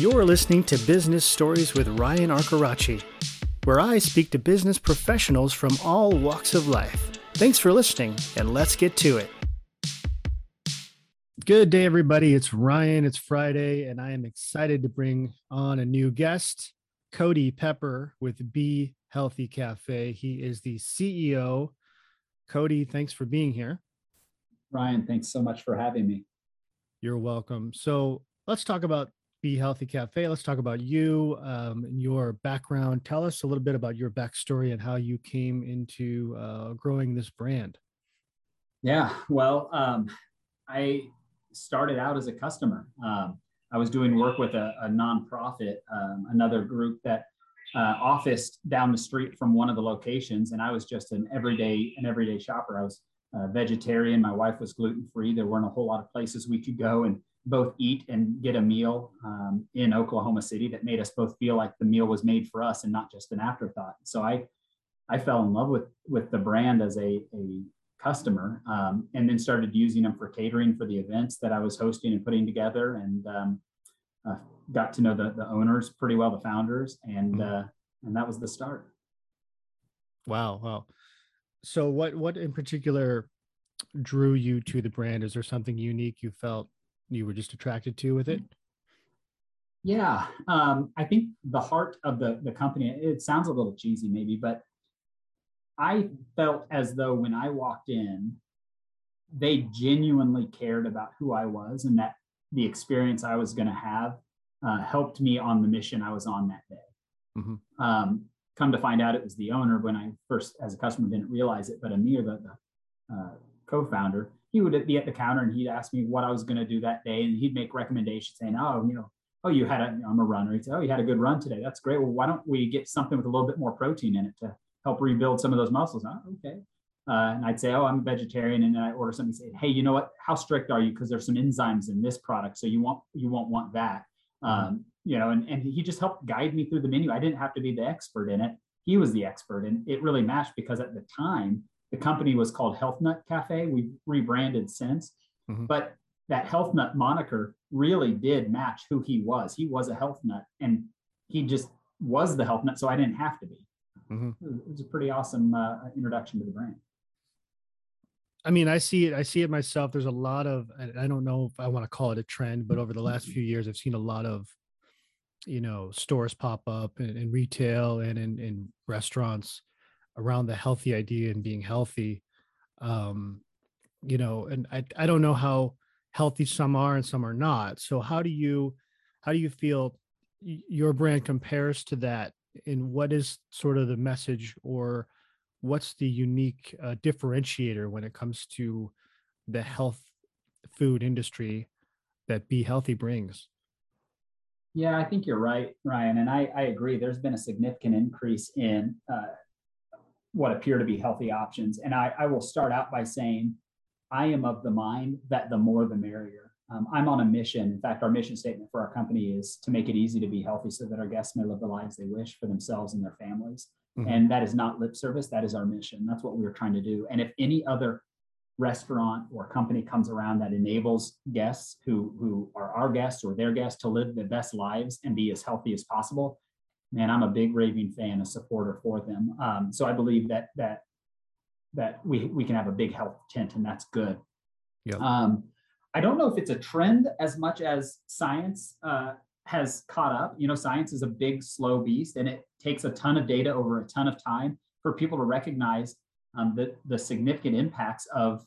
You're listening to Business Stories with Ryan Arcaracci, where I speak to business professionals from all walks of life. Thanks for listening, and let's get to it. Good day, everybody. It's Ryan. It's Friday, and I am excited to bring on a new guest, Cody Pepper with Bee Healthy Cafe. He is the CEO. Cody, thanks for being here. Ryan, thanks so much for having me. You're welcome. So let's talk about Bee Healthy Cafe. Let's talk about you um, and your background. Tell us a little bit about your backstory and how you came into uh, growing this brand. Yeah, well, um, I started out as a customer. Um, I was doing work with a, a nonprofit, um, another group that uh, office down the street from one of the locations, and I was just an everyday an everyday shopper. I was uh, vegetarian. My wife was gluten free. There weren't a whole lot of places we could go and both eat and get a meal um, in Oklahoma City that made us both feel like the meal was made for us and not just an afterthought. So I I fell in love with with the brand as a, a customer um, and then started using them for catering for the events that I was hosting and putting together and um, uh, got to know the, the owners pretty well, the founders, and mm-hmm. uh, and that was the start. Wow, wow. So what what in particular drew you to the brand? Is there something unique you felt you were just attracted to with it? Yeah, um, I think the heart of the the company. It sounds a little cheesy, maybe, but I felt as though when I walked in, they genuinely cared about who I was and that the experience I was going to have uh, helped me on the mission I was on that day. Mm-hmm. Um, come to find out, it was the owner when I first, as a customer, didn't realize it, but Amir, the, the uh, co-founder, he would be at the counter and he'd ask me what I was going to do that day, and he'd make recommendations saying, "Oh, you know, oh, you had a, you know, I'm a runner. He'd say, "Oh, you had a good run today. That's great. Well, why don't we get something with a little bit more protein in it to help rebuild some of those muscles?" Oh, okay. Uh, and I'd say, "Oh, I'm a vegetarian," and then I order something. And Say, "Hey, you know what? How strict are you? Because there's some enzymes in this product, so you won't you won't want that." Mm-hmm. Um, you know, and, and he just helped guide me through the menu. I didn't have to be the expert in it. He was the expert. And it really matched because at the time, the company was called Health Nut Cafe. We rebranded since, mm-hmm. but that Health Nut moniker really did match who he was. He was a health nut and he just was the health nut. So I didn't have to be. Mm-hmm. It was a pretty awesome uh, introduction to the brand. I mean, I see it. I see it myself. There's a lot of, I don't know if I want to call it a trend, but over the last few years, I've seen a lot of, you know, stores pop up in, in retail and in, in restaurants around the healthy idea and being healthy. Um, you know, and I, I don't know how healthy some are and some are not. So how do you, how do you feel your brand compares to that? And what is sort of the message or, what's the unique uh, differentiator when it comes to the health food industry that Bee Healthy brings? Yeah, I think you're right, Ryan, and I, I agree. There's been a significant increase in uh, what appear to be healthy options, and I, I will start out by saying I am of the mind that the more the merrier. Um, I'm on a mission. In fact, our mission statement for our company is to make it easy to be healthy so that our guests may live the lives they wish for themselves and their families. Mm-hmm. And that is not lip service. That is our mission. That's what we're trying to do. And if any other restaurant or company comes around that enables guests who, who are our guests or their guests to live the best lives and be as healthy as possible, man, I'm a big raving fan, a supporter for them. Um, so I believe that that that we we can have a big health tent, and that's good. Yeah. Um, I don't know if it's a trend as much as science uh, has caught up. You know, science is a big, slow beast, and it takes a ton of data over a ton of time for people to recognize um, the, the significant impacts of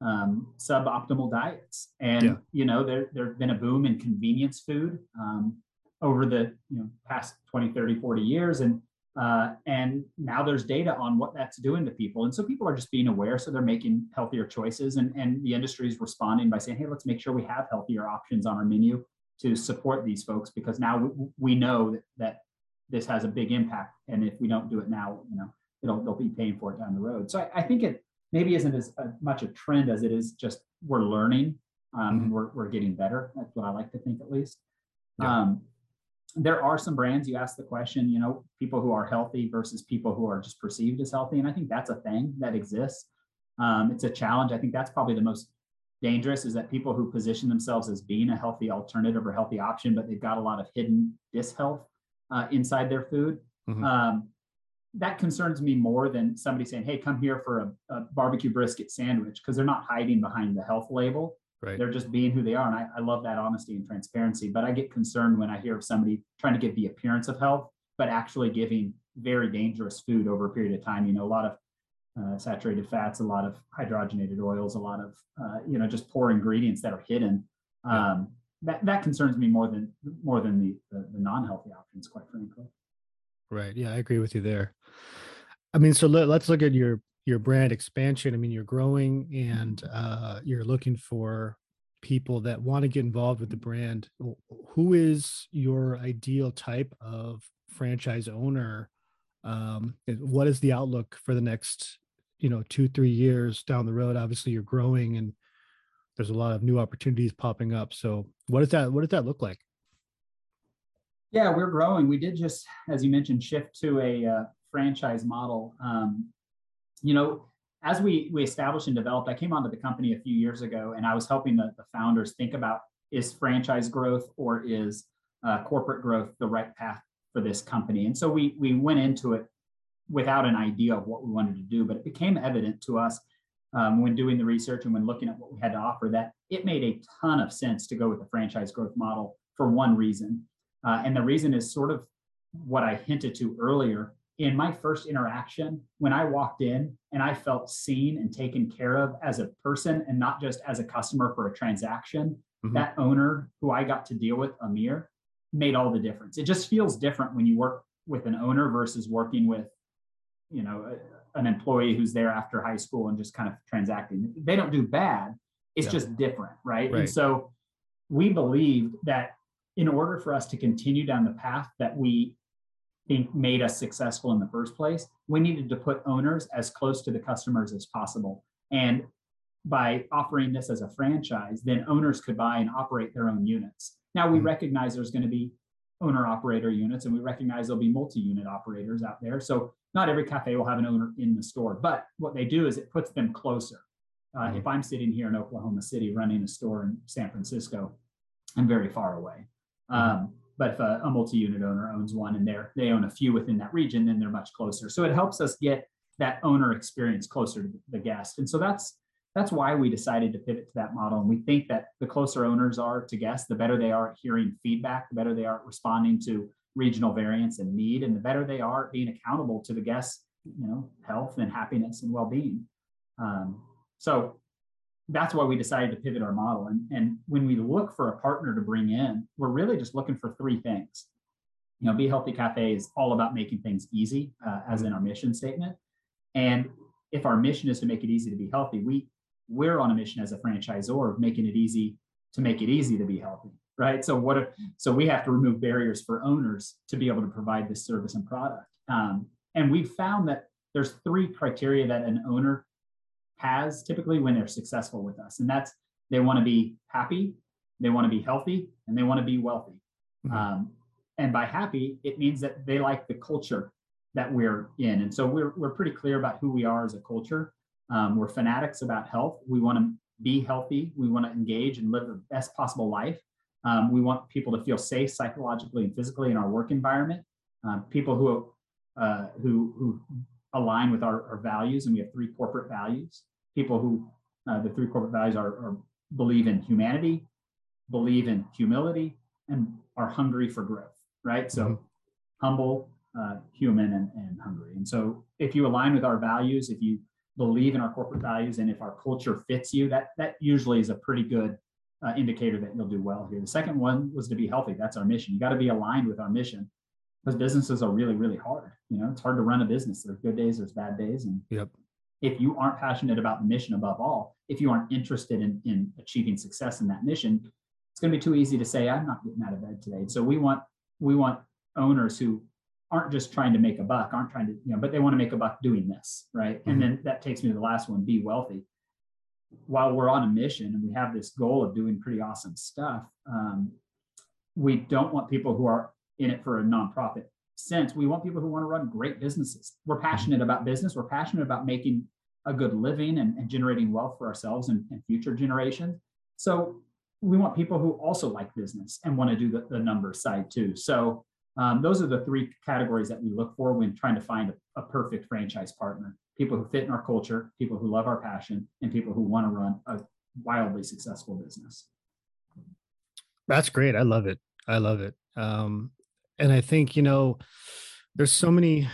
um, suboptimal diets. And, yeah. you know, there, there's been a boom in convenience food um, over the you know, past 20, 30, 40 years. And, uh, and now there's data on what that's doing to people. And so people are just being aware. So they're making healthier choices. And, and the industry is responding by saying, hey, let's make sure we have healthier options on our menu to support these folks because now we, know that, that this has a big impact. And if we don't do it now, you know, it'll, they'll be paying for it down the road. So I, I think it maybe isn't as uh, much a trend as it is just we're learning um, mm-hmm. we're, we're getting better. That's what I like to think at least. Yeah. Um, there are some brands you ask the question, you know, people who are healthy versus people who are just perceived as healthy. And I think that's a thing that exists. Um, it's a challenge. I think that's probably the most dangerous is that people who position themselves as being a healthy alternative or healthy option, but they've got a lot of hidden dishealth uh, inside their food. Mm-hmm. Um, that concerns me more than somebody saying, "Hey, come here for a, a barbecue brisket sandwich," because they're not hiding behind the health label. Right. They're just being who they are, and I, I love that honesty and transparency. But I get concerned when I hear of somebody trying to give the appearance of health, but actually giving very dangerous food over a period of time. You know, a lot of uh, saturated fats, a lot of hydrogenated oils, a lot of uh, you know just poor ingredients that are hidden. Um, that that concerns me more than more than the, the, the non-healthy options, quite frankly. Right. Yeah, I agree with you there. I mean, so let, us look at your your brand expansion. I mean, you're growing and uh, you're looking for people that want to get involved with the brand. Who is your ideal type of franchise owner? Um, what is the outlook for the next you know two three years down the road obviously you're growing and there's a lot of new opportunities popping up so what does that what does that look like yeah we're growing we did just as you mentioned shift to a uh, franchise model um, you know as we we established and developed i came onto the company a few years ago and i was helping the, the founders think about is franchise growth or is uh, corporate growth the right path for this company and so we we went into it without an idea of what we wanted to do, but it became evident to us um, when doing the research and when looking at what we had to offer that it made a ton of sense to go with the franchise growth model for one reason. Uh, and the reason is sort of what I hinted to earlier. In my first interaction, when I walked in and I felt seen and taken care of as a person and not just as a customer for a transaction, mm-hmm. that owner who I got to deal with, Amir, made all the difference. It just feels different when you work with an owner versus working with you know an employee who's there after high school and just kind of transacting they don't do bad it's yeah. just different right? right and so we believed that in order for us to continue down the path that we think made us successful in the first place we needed to put owners as close to the customers as possible and by offering this as a franchise then owners could buy and operate their own units now we mm-hmm. recognize there's going to be owner operator units and we recognize there'll be multi-unit operators out there so not every cafe will have an owner in the store, but what they do is it puts them closer. Uh, mm-hmm. If I'm sitting here in Oklahoma City running a store in San Francisco, I'm very far away. Mm-hmm. Um, but if a, a, multi-unit owner owns one and they're they own a few within that region, then they're much closer. So it helps us get that owner experience closer to the guest. And so that's that's why we decided to pivot to that model. And we think that the closer owners are to guests, the better they are at hearing feedback, the better they are at responding to regional variance and need, and the better they are at being accountable to the guests, you know, health and happiness and well-being. Um, so that's why we decided to pivot our model. And, and when we look for a partner to bring in, we're really just looking for three things. You know, Bee Healthy Cafe is all about making things easy, uh, as in our mission statement. And if our mission is to make it easy to be healthy, we we're on a mission as a franchisor of making it easy to make it easy to be healthy right? So what? If, so we have to remove barriers for owners to be able to provide this service and product. Um, and we found that there's three criteria that an owner has typically when they're successful with us, and that's they want to be happy, they want to be healthy, and they want to be wealthy. Mm-hmm. Um, and by happy, it means that they like the culture that we're in. And so we're, we're pretty clear about who we are as a culture. Um, we're fanatics about health. We want to be healthy. We want to engage and live the best possible life. Um, we want people to feel safe psychologically and physically in our work environment. Um, people who, uh, who, who align with our, our, values, and we have three corporate values. People who, uh, the three corporate values are, are, believe in humanity, believe in humility, and are hungry for growth, right? So mm-hmm. humble, uh, human, and, and hungry. And so if you align with our values, if you believe in our corporate values, and if our culture fits you, that, that usually is a pretty good uh, indicator that you'll do well here. The second one was to be healthy. That's our mission. You got to be aligned with our mission because businesses are really, really hard. You know, it's hard to run a business. There's good days, there's bad days. And yep. If you aren't passionate about the mission above all, if you aren't interested in, in achieving success in that mission, it's going to be too easy to say, I'm not getting out of bed today. So we want, we want owners who aren't just trying to make a buck, aren't trying to, you know, but they want to make a buck doing this. Right. Mm-hmm. And then that takes me to the last one, be wealthy while we're on a mission and we have this goal of doing pretty awesome stuff, um, we don't want people who are in it for a nonprofit sense. We want people who want to run great businesses. We're passionate about business. We're passionate about making a good living and, and generating wealth for ourselves and, and, future generations. So we want people who also like business and want to do the, the numbers side too. So um, those are the three categories that we look for when trying to find a, a perfect franchise partner people who fit in our culture, people who love our passion, and people who want to run a wildly successful business. That's great. I love it. I love it. Um, and I think, you know, there's so many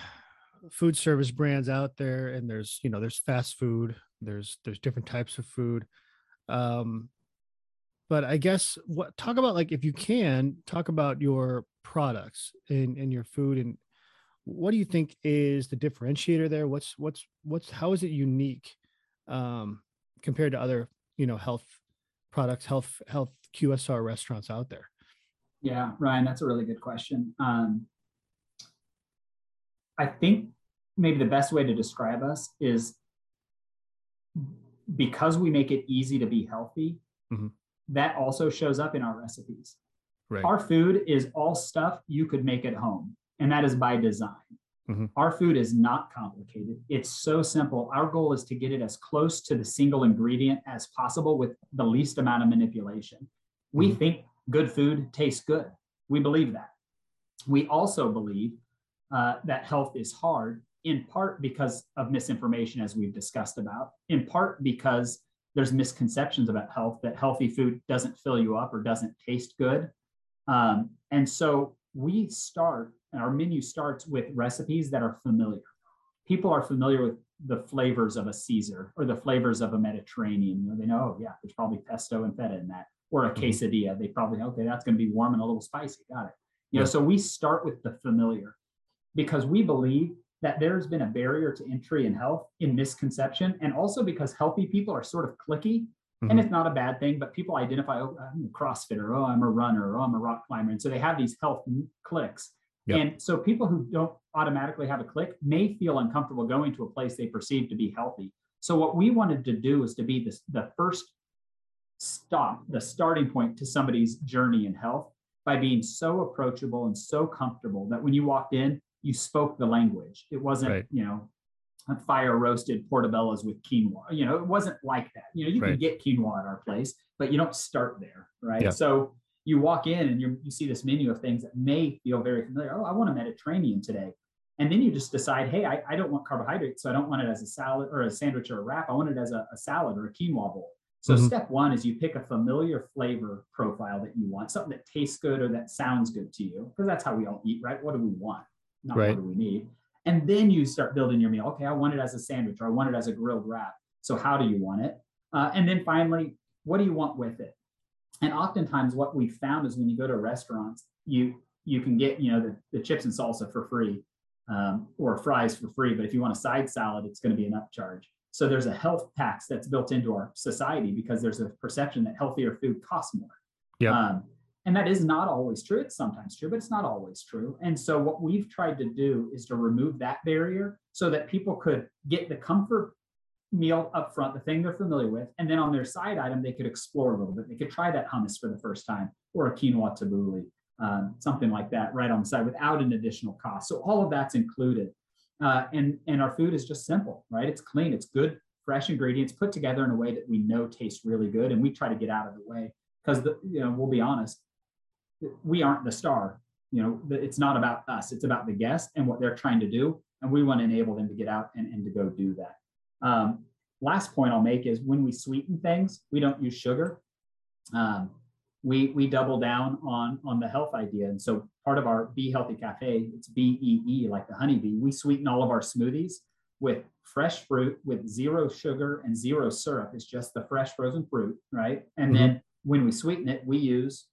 food service brands out there and there's, you know, there's fast food, there's there's different types of food. Um, but I guess what talk about like if you can talk about your products in in your food and what do you think is the differentiator there what's what's what's how is it unique um compared to other you know health products health health qsr restaurants out there yeah ryan that's a really good question um i think maybe the best way to describe us is because we make it easy to be healthy mm-hmm. that also shows up in our recipes right. our food is all stuff you could make at home and that is by design. Mm-hmm. Our food is not complicated. It's so simple. Our goal is to get it as close to the single ingredient as possible with the least amount of manipulation. We mm-hmm. think good food tastes good. We believe that. We also believe uh, that health is hard, in part because of misinformation, as we've discussed about, in part because there's misconceptions about health that healthy food doesn't fill you up or doesn't taste good. Um, and so we start and our menu starts with recipes that are familiar. People are familiar with the flavors of a Caesar or the flavors of a Mediterranean. You know, they know, oh yeah, there's probably pesto and feta in that, or a mm-hmm. quesadilla. They probably okay, that's going to be warm and a little spicy. Got it. You know, so we start with the familiar because we believe that there's been a barrier to entry in health in misconception, and also because healthy people are sort of cliquey. Mm-hmm. And it's not a bad thing, but people identify, oh, I'm a CrossFitter, oh, I'm a runner, oh, I'm a rock climber. And so they have these health cliques. Yep. And so people who don't automatically have a clique may feel uncomfortable going to a place they perceive to be healthy. So what we wanted to do is to be this, the first stop, the starting point to somebody's journey in health by being so approachable and so comfortable that when you walked in, you spoke the language. It wasn't, right. you know, fire roasted portobellos with quinoa. You know, it wasn't like that. You know, you right. can get quinoa at our place, but you don't start there, right? Yep. So you walk in and you, you see this menu of things that may feel very familiar. Oh, I want a Mediterranean today. And then you just decide, hey, I, I don't want carbohydrates. So I don't want it as a salad or a sandwich or a wrap. I want it as a, a salad or a quinoa bowl. So mm-hmm. step one is you pick a familiar flavor profile that you want, something that tastes good or that sounds good to you, because that's how we all eat, right? What do we want? Not right. what do we need? And then you start building your meal. Okay, I want it as a sandwich or I want it as a grilled wrap. So how do you want it? Uh, and then finally, what do you want with it? And oftentimes what we found is when you go to restaurants, you you can get, you know, the, the chips and salsa for free um, or fries for free. But if you want a side salad, it's going to be an upcharge. So there's a health tax that's built into our society because there's a perception that healthier food costs more. Yeah. Um, and that is not always true. It's sometimes true, but it's not always true. And so what we've tried to do is to remove that barrier so that people could get the comfort meal up front, the thing they're familiar with, and then on their side item, they could explore a little bit. They could try that hummus for the first time or a quinoa tabbouleh, um, something like that, right on the side without an additional cost. So all of that's included, uh, and and our food is just simple, right? It's clean, it's good, fresh ingredients put together in a way that we know tastes really good, and we try to get out of the way because you know we'll be honest, we aren't the star. You know, it's not about us; it's about the guest and what they're trying to do, and we want to enable them to get out and, and to go do that. Um, last point I'll make is when we sweeten things, we don't use sugar. Um, we we double down on on the health idea, and so part of our Bee Healthy Cafe, it's B E E like the honeybee. We sweeten all of our smoothies with fresh fruit with zero sugar and zero syrup. It's just the fresh frozen fruit, right? And mm-hmm. then when we sweeten it, we use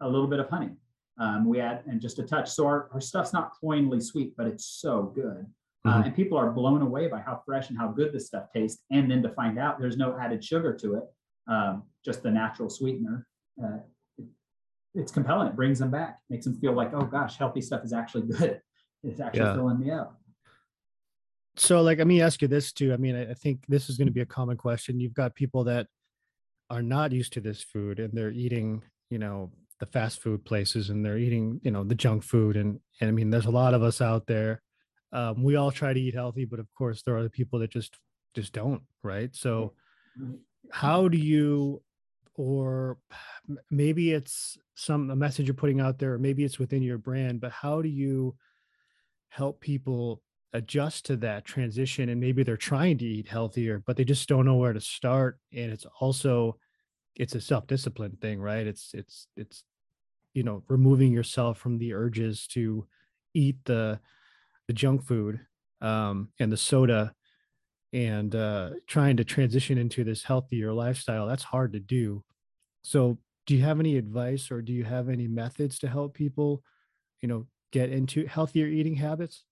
a little bit of honey. Um, we add and just a touch. So our, our stuff's not cloyingly sweet, but it's so good. Uh, mm-hmm. Uh, and people are blown away by how fresh and how good this stuff tastes. And then to find out there's no added sugar to it, um, just the natural sweetener. Uh, it, it's compelling. It brings them back, makes them feel like, oh gosh, healthy stuff is actually good. It's actually yeah. filling me up. So, like, let me ask you this too. I mean, I, I think this is going to be a common question. You've got people that are not used to this food and they're eating, you know, the fast food places and they're eating, you know, the junk food. And, and I mean, there's a lot of us out there um, we all try to eat healthy, but of course, there are the people that just just don't, right? So how do you or maybe it's some a message you're putting out there or maybe it's within your brand, but how do you help people adjust to that transition? And maybe they're trying to eat healthier but they just don't know where to start and it's also it's a self-discipline thing right? It's it's it's you know removing yourself from the urges to eat the the junk food um, and the soda and uh, trying to transition into this healthier lifestyle. That's hard to do so do you have any advice or do you have any methods to help people you know get into healthier eating habits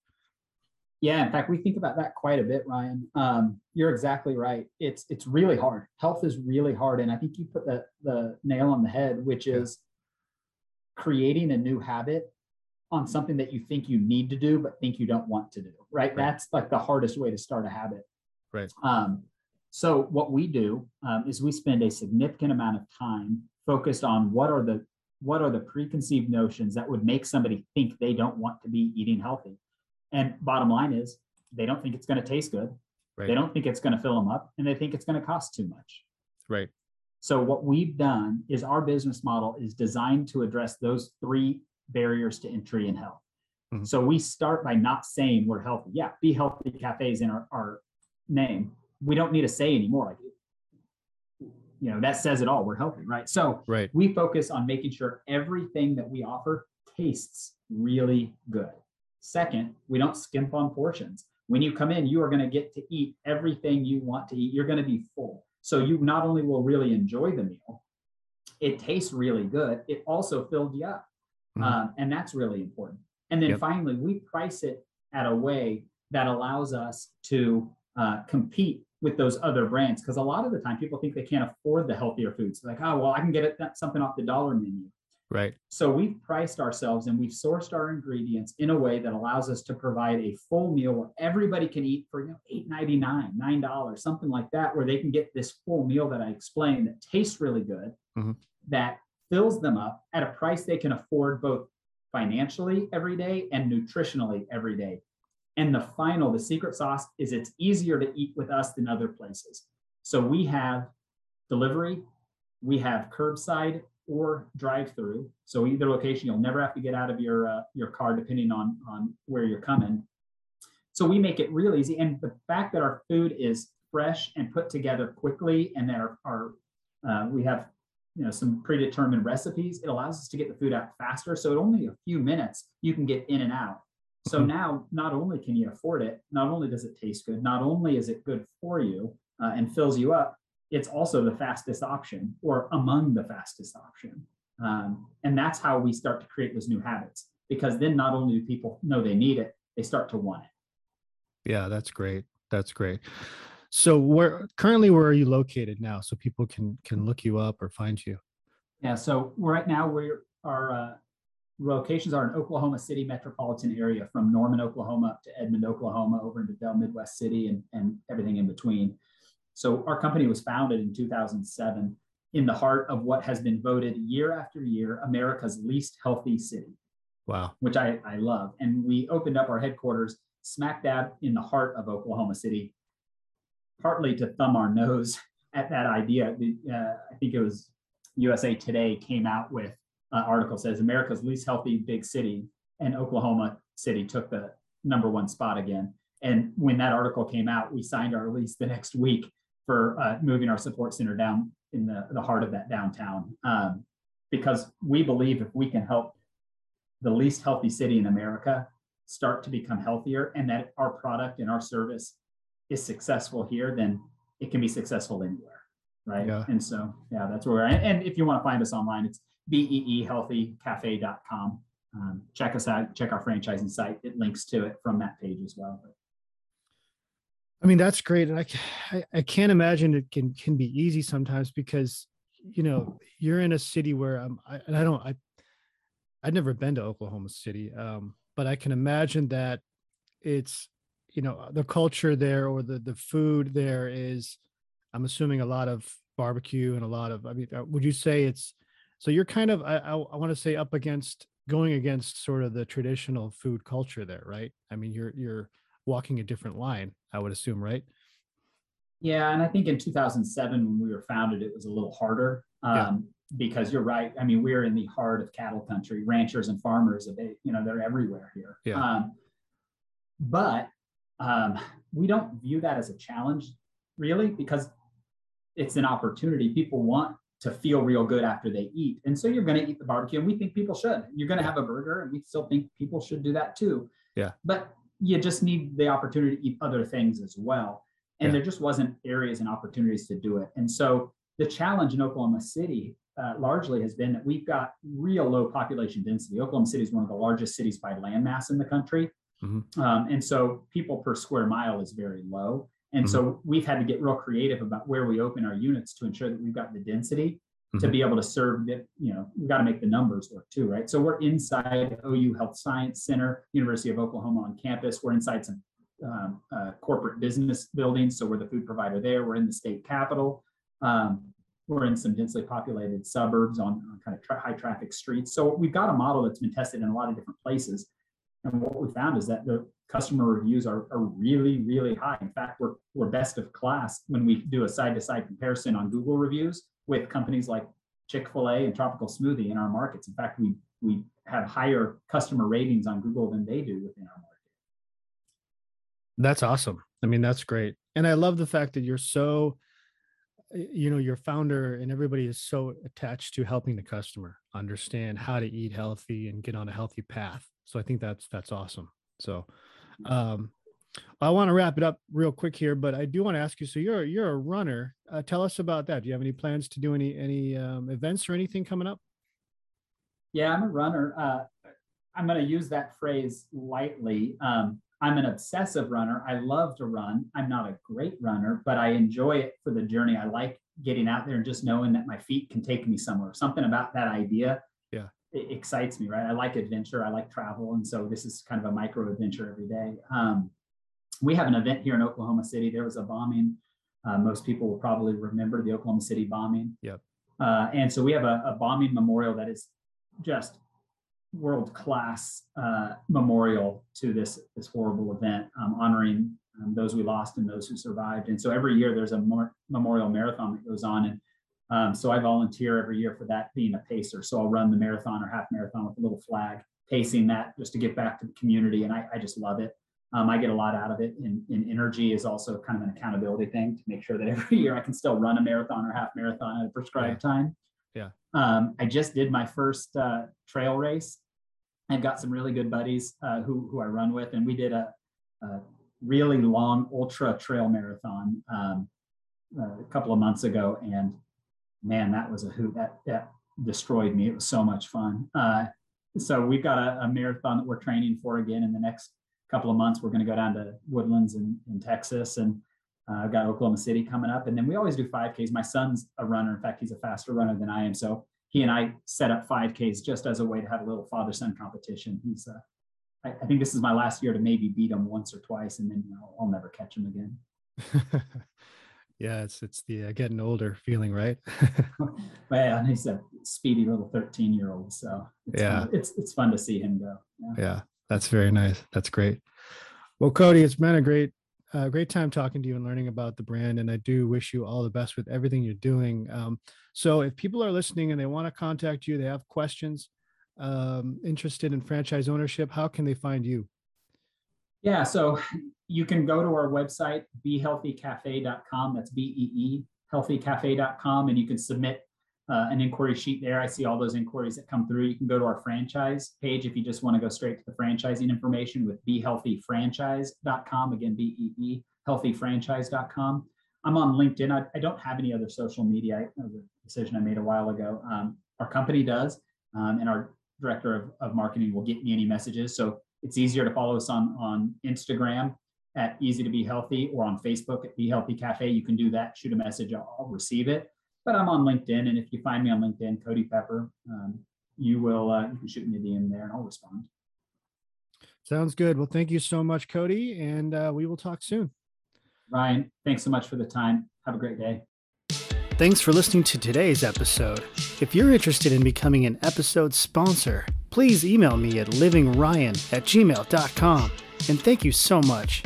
yeah, in fact, we think about that quite a bit, Ryan. Um, you're exactly right. It's it's really hard. Health is really hard, and I think you put the the nail on the head, which is creating a new habit on something that you think you need to do but think you don't want to do. Right? right. That's like the hardest way to start a habit. Right. Um, so what we do um, is we spend a significant amount of time focused on what are the what are the preconceived notions that would make somebody think they don't want to be eating healthy and bottom line is they don't think it's going to taste good. Right. They don't think it's going to fill them up and they think it's going to cost too much. Right. So what we've done is our business model is designed to address those three barriers to entry in health. Mm-hmm. So we start by not saying we're healthy. Yeah, Bee Healthy Cafe's in our, our name. We don't need to say anymore. Like, you know, that says it all. We're helping, right? So right. we focus on making sure everything that we offer tastes really good. Second, we don't skimp on portions. When you come in, you are going to get to eat everything you want to eat. You're going to be full. So you not only will really enjoy the meal, it tastes really good. It also filled you up. Mm-hmm. Um, and that's really important. And then yep. finally, we price it at a way that allows us to uh, compete with those other brands. Because a lot of the time, people think they can't afford the healthier foods. Like, oh, well, I can get it, something off the dollar menu. Right. So we've priced ourselves and we've sourced our ingredients in a way that allows us to provide a full meal where everybody can eat for you know eight ninety nine, nine dollars, something like that, where they can get this full meal that I explained that tastes really good, mm-hmm. that fills them up at a price they can afford both financially every day and nutritionally every day. And the final, the secret sauce is it's easier to eat with us than other places. So we have delivery, we have curbside or drive through. So either location, you'll never have to get out of your uh, your car depending on on where you're coming. So we make it real easy, and the fact that our food is fresh and put together quickly, and that our, our uh, we have you know some predetermined recipes, it allows us to get the food out faster. So in only a few minutes, you can get in and out. So mm-hmm. now, not only can you afford it, not only does it taste good, not only is it good for you uh, and fills you up, it's also the fastest option or among the fastest option. Um, and that's how we start to create those new habits because then not only do people know they need it, they start to want it. Yeah, that's great. That's great. So where currently where are you located now so people can can look you up or find you? Yeah, so right now we're our uh, locations are in Oklahoma City metropolitan area from Norman, Oklahoma up to Edmond, Oklahoma over into Del Midwest City and, and everything in between. So our company was founded in 2007 in the heart of what has been voted year after year America's least healthy city. Wow. Which I, I love. And we opened up our headquarters smack dab in the heart of Oklahoma City, partly to thumb our nose at that idea. Uh, I think it was USA Today came out with an article says America's least healthy big city, and Oklahoma City took the number one spot again. And when that article came out, we signed our lease the next week for uh, moving our support center down in the, the heart of that downtown. Um, because we believe if we can help the least healthy city in America start to become healthier and that our product and our service is successful here, then it can be successful anywhere. Right. Yeah. And so, yeah, that's where we're. And if you want to find us online, it's beehealthycafe.com. Um, check us out, check our franchising site. It links to it from that page as well. I mean, that's great. And I, I, can't imagine it can, can be easy sometimes because, you know, you're in a city where I'm, I, and I don't, I, I've never been to Oklahoma City. Um, but I can imagine that it's, you know, the culture there or the, the food there is, I'm assuming a lot of barbecue and a lot of, I mean, uh, would you say it's, so you're kind of, I, I, I want to say up against going against sort of the traditional food culture there, right? I mean, you're, you're, walking a different line, I would assume, right? Yeah, and I think in 2007 when we were founded, it was a little harder. Um, yeah. Because you're right. I mean, we're in the heart of cattle country. Ranchers and farmers, they, you know, they're everywhere here. Yeah. Um, but um, we don't view that as a challenge, really, because it's an opportunity. People want to feel real good after they eat. And so you're going to eat the barbecue, and we think people should. You're going to have a burger, and we still think people should do that too. Yeah. But you just need the opportunity to eat other things as well. And yeah. there just wasn't areas and opportunities to do it. And so the challenge in Oklahoma City uh, largely has been that we've got real low population density. Oklahoma City is one of the largest cities by landmass in the country. Mm-hmm. Um, and so people per square mile is very low. And mm-hmm. so we've had to get real creative about where we open our units to ensure that we've got the density mm-hmm. to be able to serve it. You know, we've got to make the numbers work too, right? So we're inside OU Health Science Center, University of Oklahoma on campus. We're inside some um, uh, corporate business buildings. So we're the food provider there. We're in the state capital. Um, we're in some densely populated suburbs on, on kind of tra- high traffic streets. So we've got a model that's been tested in a lot of different places. And what we found is that the customer reviews are, are really, really high. In fact, we're, we're best of class when we do a side to side comparison on Google reviews with companies like Chick fil A and Tropical Smoothie in our markets. In fact, we, we have higher customer ratings on Google than they do within our market. That's awesome. I mean, that's great. And I love the fact that you're so, you know, your founder and everybody is so attached to helping the customer understand how to eat healthy and get on a healthy path. So I think that's that's awesome. So um, I want to wrap it up real quick here, but I do want to ask you. So you're you're a runner. Uh, tell us about that. Do you have any plans to do any any um, events or anything coming up? Yeah, I'm a runner. Uh, I'm going to use that phrase lightly. Um, I'm an obsessive runner. I love to run. I'm not a great runner, but I enjoy it for the journey. I like getting out there and just knowing that my feet can take me somewhere. Something about that idea it excites me, right? I like adventure, I like travel, and so this is kind of a micro adventure every day. Um, we have an event here in Oklahoma City. There was a bombing. Uh, most people will probably remember the Oklahoma City bombing. Yep. Uh, and so we have a, a, bombing memorial that is just world class uh, memorial to this this horrible event, um, honoring um, those we lost and those who survived. And so every year there's a memorial marathon that goes on, and um, so I volunteer every year for that being a pacer. So I'll run the marathon or half marathon with a little flag, pacing that just to get back to the community. And I, I just love it. Um, I get a lot out of it. And, and, energy is also kind of an accountability thing to make sure that every year I can still run a marathon or half marathon at a prescribed yeah. time. Yeah. Um, I just did my first uh, trail race. I've got some really good buddies uh, who, who I run with, and we did a, a really long ultra trail marathon um, uh, a couple of months ago. And man, that was a hoot. That that destroyed me. It was so much fun. Uh, so we've got a, a, marathon that we're training for again in the next couple of months. We're going to go down to Woodlands in, in Texas, and uh, I've got Oklahoma City coming up. And then we always do 5Ks. My son's a runner. In fact, he's a faster runner than I am. So he and I set up 5Ks just as a way to have a little father-son competition. He's, uh, I, I, think this is my last year to maybe beat him once or twice, and then you know, I'll never catch him again. yeah it's it's the uh, getting older feeling right well he's a speedy little 13 year old so it's yeah fun. it's it's fun to see him go yeah. yeah. that's very nice that's great well cody it's been a great uh, great time talking to you and learning about the brand and i do wish you all the best with everything you're doing um, so if people are listening and they want to contact you they have questions um, interested in franchise ownership how can they find you yeah, so you can go to our website, beehealthycafe.com. That's B E E healthycafe.com, and you can submit uh, an inquiry sheet there. I see all those inquiries that come through. You can go to our franchise page if you just want to go straight to the franchising information with beehealthyfranchise.com. Again, B E E healthyfranchise.com. I'm on LinkedIn. I, I, don't have any other social media. Decision I made a while ago. Um, our company does, um, and our director of, of marketing will get me any messages. So it's easier to follow us on, on Instagram at Easy to Be Healthy or on Facebook at Bee Healthy Cafe. You can do that, shoot a message, I'll, I'll receive it. But I'm on LinkedIn, and if you find me on LinkedIn, Cody Pepper, um, you will uh, you can shoot me a DM there, and I'll respond. Sounds good. Well, thank you so much, Cody, and uh, we will talk soon. Ryan, thanks so much for the time. Have a great day. Thanks for listening to today's episode. If you're interested in becoming an episode sponsor, please email me at livingryan at gmail.com. And thank you so much.